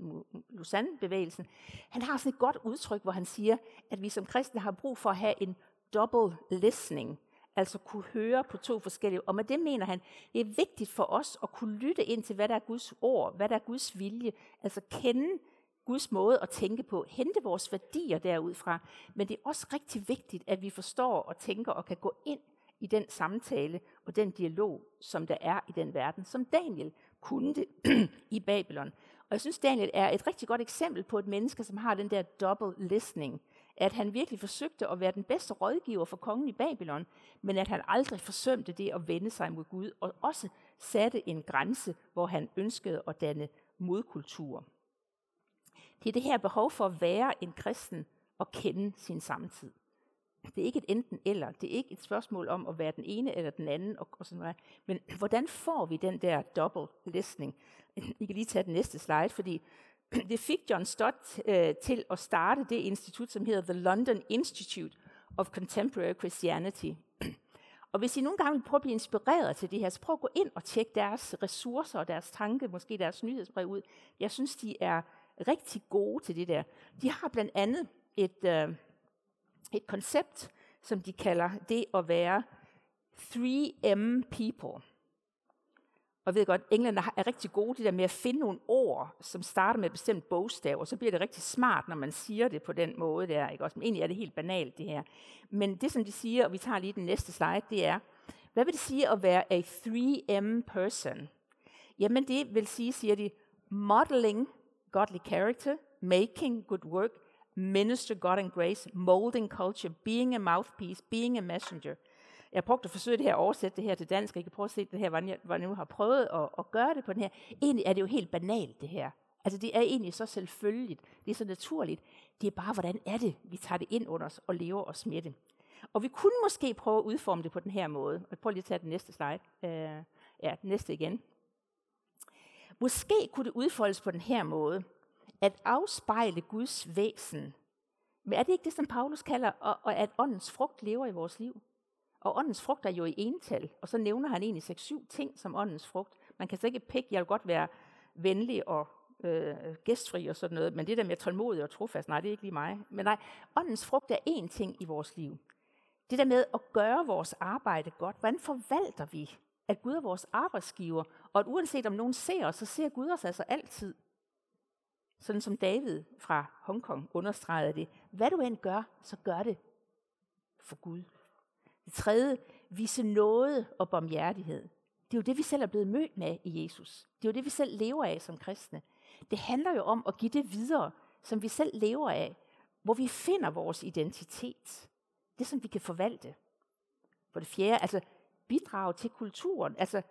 Lausanne-bevægelsen. Han har sådan et godt udtryk, hvor han siger, at vi som kristne har brug for at have en double listening altså kunne høre på to forskellige. Og med det mener han, det er vigtigt for os at kunne lytte ind til, hvad der er Guds ord, hvad der er Guds vilje, altså kende Guds måde at tænke på, hente vores værdier derudfra. Men det er også rigtig vigtigt, at vi forstår og tænker og kan gå ind i den samtale og den dialog, som der er i den verden, som Daniel kunne det i Babylon. Og jeg synes, Daniel er et rigtig godt eksempel på et menneske, som har den der double listening at han virkelig forsøgte at være den bedste rådgiver for kongen i Babylon, men at han aldrig forsømte det at vende sig mod Gud, og også satte en grænse, hvor han ønskede at danne modkultur. Det er det her behov for at være en kristen og kende sin samtid. Det er ikke et enten eller. Det er ikke et spørgsmål om at være den ene eller den anden. Og, og sådan noget. Men hvordan får vi den der double listening? I kan lige tage den næste slide, fordi det fik John Stott øh, til at starte det institut, som hedder The London Institute of Contemporary Christianity. Og hvis I nogle gange vil prøve at blive inspireret til det her, så prøv at gå ind og tjekke deres ressourcer og deres tanke, måske deres nyhedsbrev ud. Jeg synes, de er rigtig gode til det der. De har blandt andet et, øh, et koncept, som de kalder det at være 3M people. Og jeg ved godt, englænder er rigtig gode det der med at finde nogle ord, som starter med et bestemt bogstav, og så bliver det rigtig smart, når man siger det på den måde der. Ikke? Også, men egentlig er det helt banalt det her. Men det som de siger, og vi tager lige den næste slide, det er, hvad vil det sige at være a 3M person? Jamen det vil sige, siger de, modeling godly character, making good work, minister God and grace, molding culture, being a mouthpiece, being a messenger – jeg har brugt at forsøge det her at oversætte det her til dansk, jeg kan prøve at se det her, hvordan jeg, hvordan jeg nu har prøvet at, at gøre det på den her. Egentlig er det jo helt banalt, det her. Altså det er egentlig så selvfølgeligt, det er så naturligt. Det er bare, hvordan er det, vi tager det ind under os og lever os med det. Og vi kunne måske prøve at udforme det på den her måde. Og prøv lige at tage den næste slide. Øh, ja, den næste igen. Måske kunne det udfoldes på den her måde, at afspejle Guds væsen. Men er det ikke det, som Paulus kalder, og, og at åndens frugt lever i vores liv? Og åndens frugt er jo i ental, og så nævner han egentlig 6-7 ting som åndens frugt. Man kan så ikke pikke, jeg vil godt være venlig og øh, gæstfri og sådan noget, men det der med tålmodig og trofast, nej, det er ikke lige mig. Men nej, åndens frugt er én ting i vores liv. Det der med at gøre vores arbejde godt, hvordan forvalter vi, at Gud er vores arbejdsgiver, og at uanset om nogen ser os, så ser Gud os altså altid. Sådan som David fra Hongkong understregede det. Hvad du end gør, så gør det for Gud. Det tredje, vise noget og barmhjertighed. Det er jo det, vi selv er blevet mødt med i Jesus. Det er jo det, vi selv lever af som kristne. Det handler jo om at give det videre, som vi selv lever af, hvor vi finder vores identitet. Det, som vi kan forvalte. For det fjerde, altså bidrage til kulturen. Altså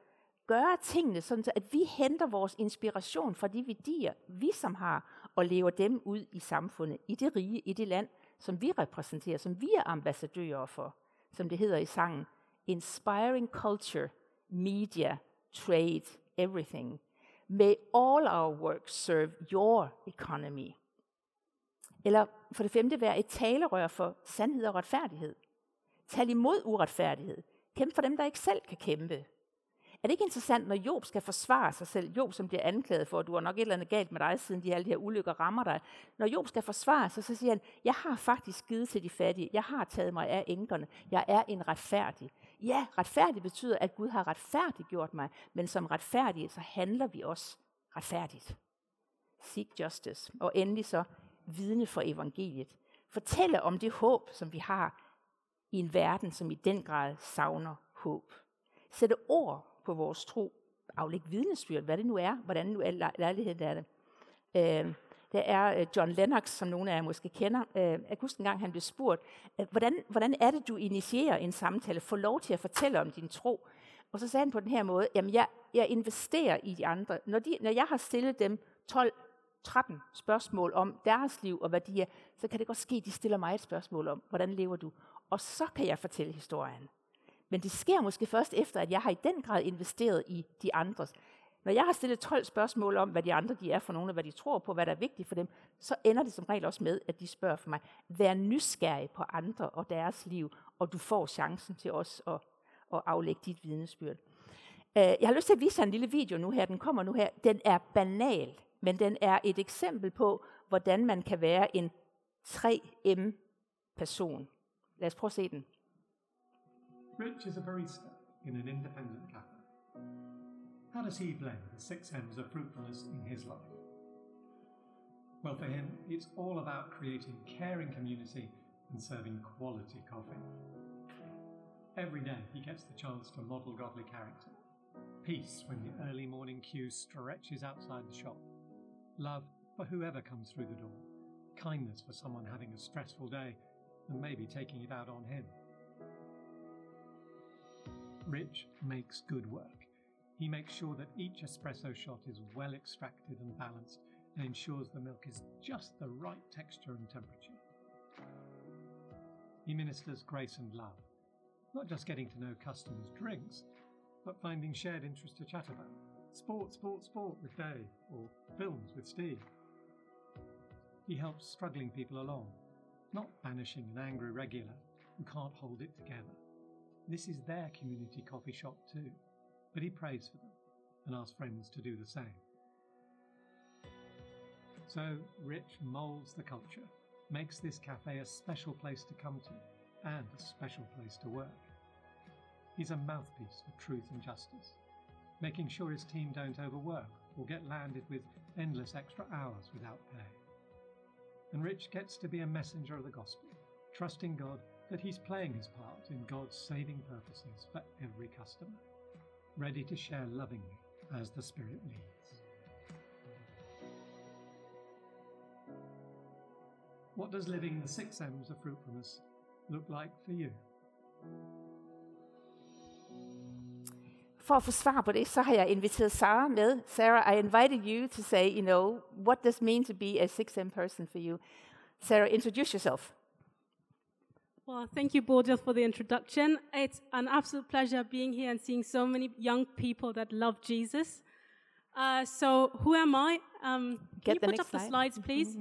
gøre tingene sådan, at vi henter vores inspiration fra de værdier, vi som har, og lever dem ud i samfundet, i det rige, i det land, som vi repræsenterer, som vi er ambassadører for som det hedder i sangen, Inspiring Culture, Media, Trade, Everything. May all our work serve your economy. Eller for det femte, være et talerør for sandhed og retfærdighed. Tal imod uretfærdighed. Kæmp for dem, der ikke selv kan kæmpe. Er det ikke interessant, når Job skal forsvare sig selv, Job som bliver anklaget for, at du har nok et eller andet galt med dig, siden de alle de her ulykker rammer dig. Når Job skal forsvare sig, så siger han, jeg har faktisk givet til de fattige, jeg har taget mig af enkerne, jeg er en retfærdig. Ja, retfærdig betyder, at Gud har retfærdiggjort mig, men som retfærdige, så handler vi også retfærdigt. Seek justice. Og endelig så vidne for evangeliet. Fortælle om det håb, som vi har i en verden, som i den grad savner håb. Sætte ord på vores tro, aflægge vidnesbyrd, hvad det nu er, hvordan nu er lejligheden er det. Øh, der er øh, John Lennox, som nogle af jer måske kender. Øh, jeg kan huske en gang, han blev spurgt, øh, hvordan, hvordan er det, du initierer en samtale, får lov til at fortælle om din tro? Og så sagde han på den her måde, jamen jeg, jeg investerer i de andre. Når, de, når jeg har stillet dem 12 13 spørgsmål om deres liv og hvad de er, så kan det godt ske, at de stiller mig et spørgsmål om, hvordan lever du? Og så kan jeg fortælle historien. Men det sker måske først efter, at jeg har i den grad investeret i de andres. Når jeg har stillet 12 spørgsmål om, hvad de andre de er for nogen, og hvad de tror på, hvad der er vigtigt for dem, så ender det som regel også med, at de spørger for mig, vær nysgerrig på andre og deres liv, og du får chancen til os at, at aflægge dit vidnesbyrd. Øh, jeg har lyst til at vise jer en lille video nu her. Den kommer nu her. Den er banal, men den er et eksempel på, hvordan man kan være en 3M-person. Lad os prøve at se den. Rich is a barista in an independent cafe. How does he blend the six M's of fruitfulness in his life? Well, for him, it's all about creating caring community and serving quality coffee. Every day, he gets the chance to model godly character. Peace when the early morning queue stretches outside the shop. Love for whoever comes through the door. Kindness for someone having a stressful day and maybe taking it out on him. Rich makes good work. He makes sure that each espresso shot is well extracted and balanced and ensures the milk is just the right texture and temperature. He ministers grace and love, not just getting to know customers' drinks, but finding shared interest to chat about. Sport, sport, sport with Dave, or films with Steve. He helps struggling people along, not banishing an angry regular who can't hold it together. This is their community coffee shop too, but he prays for them and asks friends to do the same. So, Rich moulds the culture, makes this cafe a special place to come to and a special place to work. He's a mouthpiece for truth and justice, making sure his team don't overwork or get landed with endless extra hours without pay. And Rich gets to be a messenger of the gospel, trusting God that he's playing his part in God's saving purposes for every customer, ready to share lovingly as the Spirit leads. What does living the six M's of fruitfulness look like for you? For at få svar på det, så har jeg inviteret Sarah med. Sarah, I invited you to say, you know, what does it mean to be a 6M person for you? Sarah, introduce yourself. Well, thank you, Bodil, for the introduction. It's an absolute pleasure being here and seeing so many young people that love Jesus. Uh, so, who am I? Um, Get can you put up the slides, please?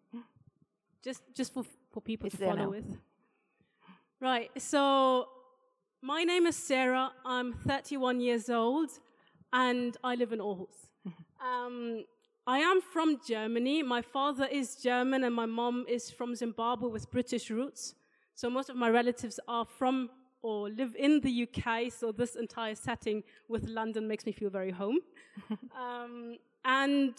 just, just for for people It's to follow now. with. Right. So, my name is Sarah. I'm 31 years old, and I live in Aarhus. um, I am from Germany. My father is German, and my mom is from Zimbabwe with British roots. So most of my relatives are from or live in the UK. So this entire setting with London makes me feel very home. um, and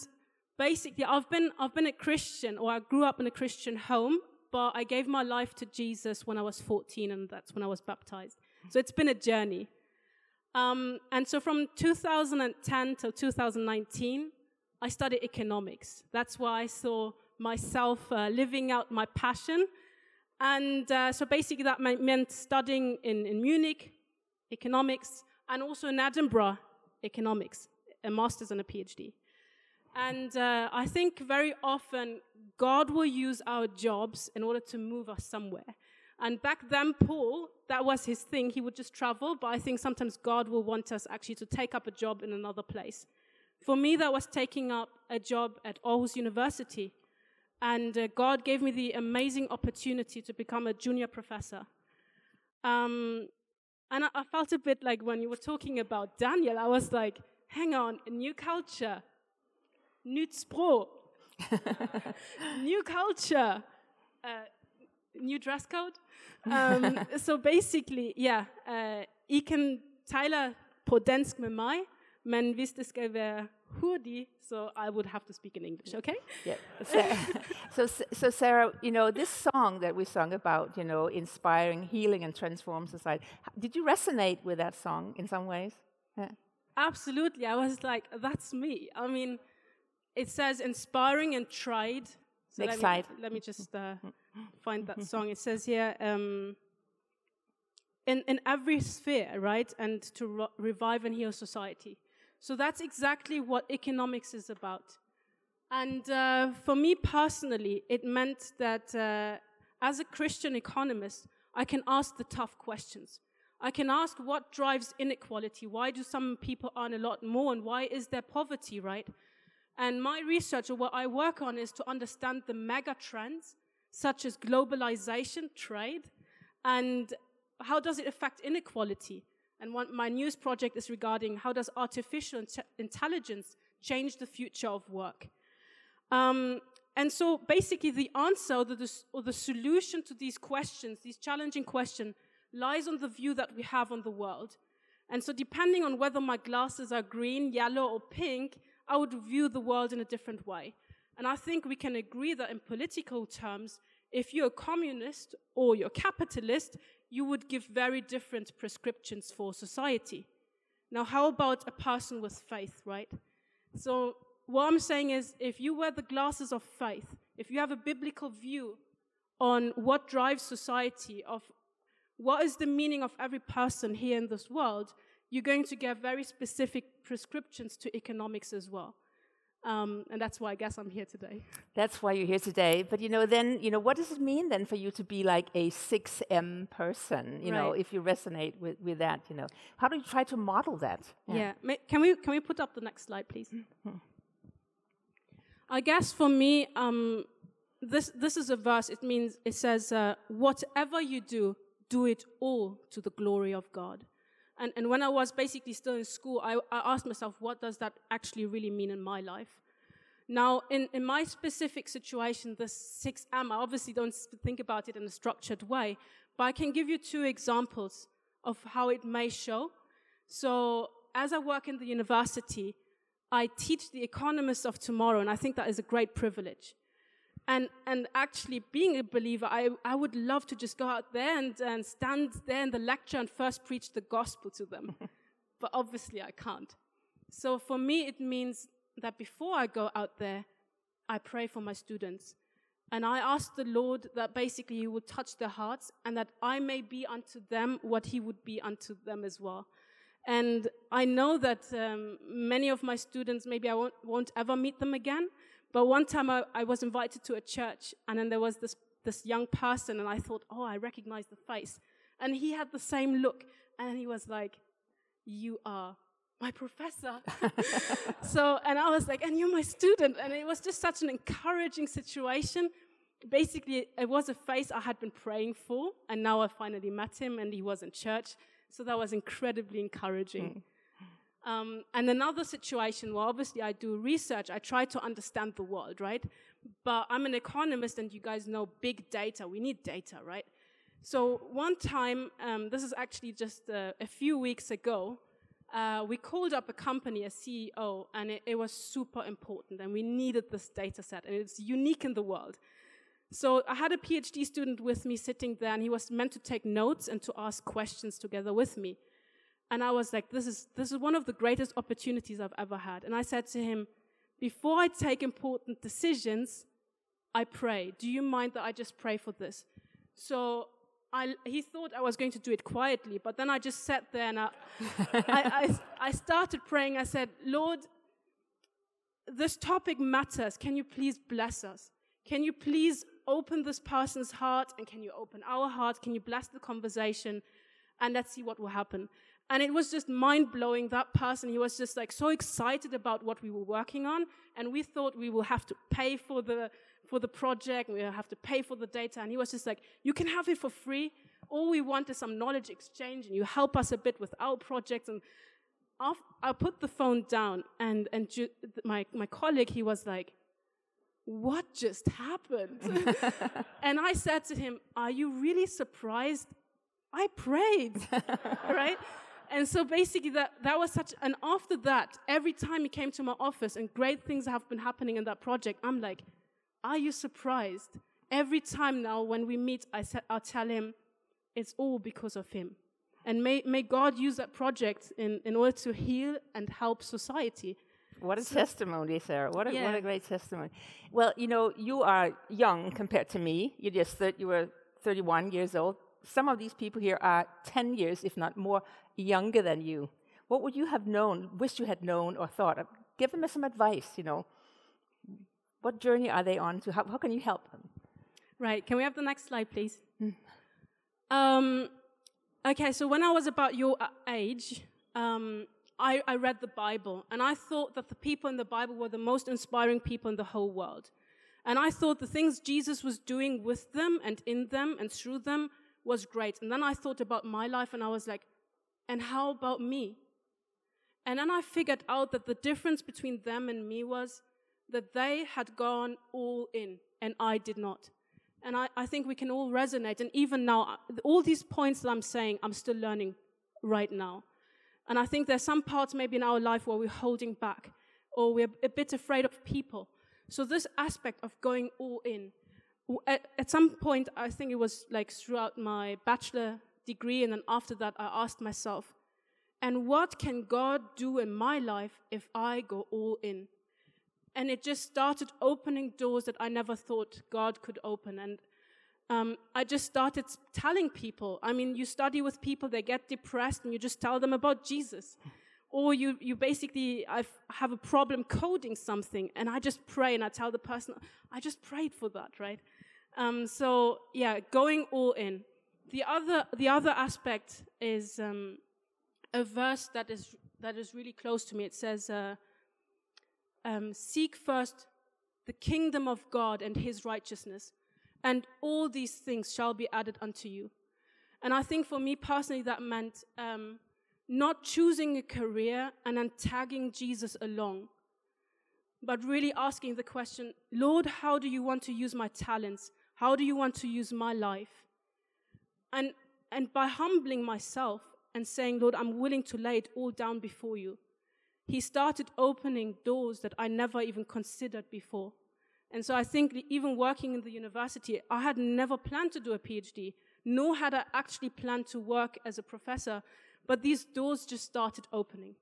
basically, I've been I've been a Christian, or I grew up in a Christian home, but I gave my life to Jesus when I was 14, and that's when I was baptized. So it's been a journey. Um, and so from 2010 till 2019, I studied economics. That's why I saw myself uh, living out my passion. And uh, so basically, that meant, studying in, in Munich, economics, and also in Edinburgh, economics, a master's and a PhD. And uh, I think very often God will use our jobs in order to move us somewhere. And back then, Paul, that was his thing. He would just travel, but I think sometimes God will want us actually to take up a job in another place. For me, that was taking up a job at Aarhus University. And uh, God gave me the amazing opportunity to become a junior professor. Um, and I, I felt a bit like when you were talking about Daniel, I was like, hang on, a new culture, nytt språk, new culture, uh, new dress code. Um, so basically, yeah, uh, I kan tale på dansk med mig, men hvis det skal være hurtigt, so I would have to speak in English, okay? Yeah. So, so, Sarah, you know, this song that we sung about, you know, inspiring, healing, and transform society. Did you resonate with that song in some ways? Yeah. Absolutely. I was like, that's me. I mean, it says inspiring and tried. So Next let me. Let me just uh, find that song. It says here, um, in, in every sphere, right? And to ro- revive and heal society. So that's exactly what economics is about. And uh, for me personally, it meant that uh, as a Christian economist, I can ask the tough questions. I can ask what drives inequality? Why do some people earn a lot more and why is there poverty, right? And my research or what I work on is to understand the mega trends such as globalization, trade, and how does it affect inequality? And one, my news project is regarding how does artificial intelligence change the future of work? Um, and so basically the answer or the, or the solution to these questions, these challenging questions, lies on the view that we have on the world. And so depending on whether my glasses are green, yellow, or pink, I would view the world in a different way. And I think we can agree that in political terms, if you're a communist or you're a capitalist, you would give very different prescriptions for society. Now, how about a person with faith, right? So, what I'm saying is if you wear the glasses of faith, if you have a biblical view on what drives society, of what is the meaning of every person here in this world, you're going to get very specific prescriptions to economics as well. Um, and that's why I guess I'm here today. That's why you're here today. But you know, then you know, what does it mean then for you to be like a 6M person? You right. know, if you resonate with, with that, you know, how do you try to model that? Yeah. yeah. Can we can we put up the next slide, please? Mm-hmm. I guess for me, um, this this is a verse. It means it says, uh, "Whatever you do, do it all to the glory of God." And, and when I was basically still in school, I, I asked myself, what does that actually really mean in my life? Now, in, in my specific situation, the 6M, I obviously don't think about it in a structured way, but I can give you two examples of how it may show. So, as I work in the university, I teach the economists of tomorrow, and I think that is a great privilege. And, and actually, being a believer, I, I would love to just go out there and, and stand there in the lecture and first preach the gospel to them. but obviously, I can't. So for me, it means that before I go out there, I pray for my students. And I ask the Lord that basically He would touch their hearts and that I may be unto them what He would be unto them as well. And I know that um, many of my students, maybe I won't, won't ever meet them again, but one time I, I was invited to a church, and then there was this, this young person, and I thought, oh, I recognize the face. And he had the same look, and he was like, You are my professor. so, and I was like, And you're my student. And it was just such an encouraging situation. Basically, it was a face I had been praying for, and now I finally met him, and he was in church. So that was incredibly encouraging. Mm. Um, and another situation where obviously I do research, I try to understand the world, right? But I'm an economist, and you guys know big data. We need data, right? So one time, um, this is actually just uh, a few weeks ago, uh, we called up a company, a CEO, and it, it, was super important, and we needed this data set, and it's unique in the world. So I had a PhD student with me sitting there, and he was meant to take notes and to ask questions together with me. And I was like, this is, this is one of the greatest opportunities I've ever had. And I said to him, before I take important decisions, I pray. Do you mind that I just pray for this? So I, he thought I was going to do it quietly, but then I just sat there and I, I, I, I started praying. I said, Lord, this topic matters. Can you please bless us? Can you please open this person's heart and can you open our heart? Can you bless the conversation? And let's see what will happen. And it was just mind blowing. That person, he was just like so excited about what we were working on. And we thought we will have to pay for the, for the project. We will have to pay for the data. And he was just like, you can have it for free. All we want is some knowledge exchange and you help us a bit with our project. And I put the phone down and, and my, my colleague, he was like, what just happened? and I said to him, are you really surprised? I prayed, right? And so basically that, that was such, and after that, every time he came to my office and great things have been happening in that project, I'm like, are you surprised? Every time now when we meet, I sa- I'll tell him, it's all because of him. And may, may God use that project in, in order to heal and help society. What a so, testimony, Sarah. What a, yeah. what a great testimony. Well, you know, you are young compared to me. You just said you were 31 years old. Some of these people here are 10 years, if not more, younger than you, what would you have known, wish you had known or thought? Of? Give them some advice, you know. What journey are they on to? How, how can you help them? Right. Can we have the next slide, please? Mm. Um, Okay, so when I was about your uh, age, um, I, I read the Bible, and I thought that the people in the Bible were the most inspiring people in the whole world. And I thought the things Jesus was doing with them and in them and through them was great. And then I thought about my life, and I was like, and how about me? And then I figured out that the difference between them and me was that they had gone all in, and I did not. And I, I think we can all resonate. And even now, all these points that I'm saying, I'm still learning right now. And I think there's some parts maybe in our life where we're holding back or we're a bit afraid of people. So, this aspect of going all in, at, at some point, I think it was like throughout my bachelor degree, and then after that, I asked myself, and what can God do in my life if I go all in? And it just started opening doors that I never thought God could open. And um, I just started telling people. I mean, you study with people, they get depressed, and you just tell them about Jesus. Or you, you basically i have a problem coding something, and I just pray and I tell the person, I just prayed for that, right? Um, so, yeah, going all in. The other, the other aspect is um, a verse that is, that is really close to me. It says, uh, um, Seek first the kingdom of God and his righteousness, and all these things shall be added unto you. And I think for me personally, that meant um, not choosing a career and then tagging Jesus along, but really asking the question Lord, how do you want to use my talents? How do you want to use my life? And, and by humbling myself and saying, Lord, I'm willing to lay it all down before you, he started opening doors that I never even considered before. And so I think even working in the university, I had never planned to do a PhD, nor had I actually planned to work as a professor, but these doors just started opening.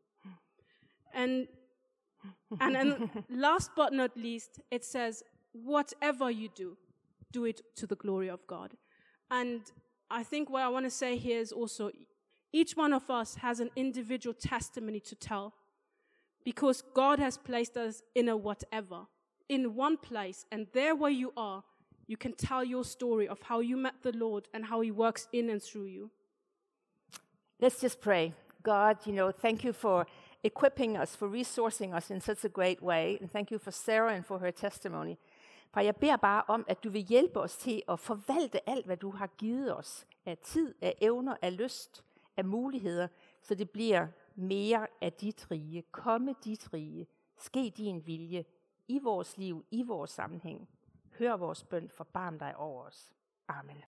And and and last but not least, it says, whatever you do, do it to the glory of God. And I think what I want to say here is also each one of us has an individual testimony to tell because God has placed us in a whatever, in one place, and there where you are, you can tell your story of how you met the Lord and how He works in and through you. Let's just pray. God, you know, thank you for equipping us, for resourcing us in such a great way. And thank you for Sarah and for her testimony. For jeg beder bare om, at du vil hjælpe os til at forvalte alt, hvad du har givet os af tid, af evner, af lyst, af muligheder, så det bliver mere af dit rige. Komme dit rige. Ske din vilje i vores liv, i vores sammenhæng. Hør vores bøn, forbarm dig over os. Amen.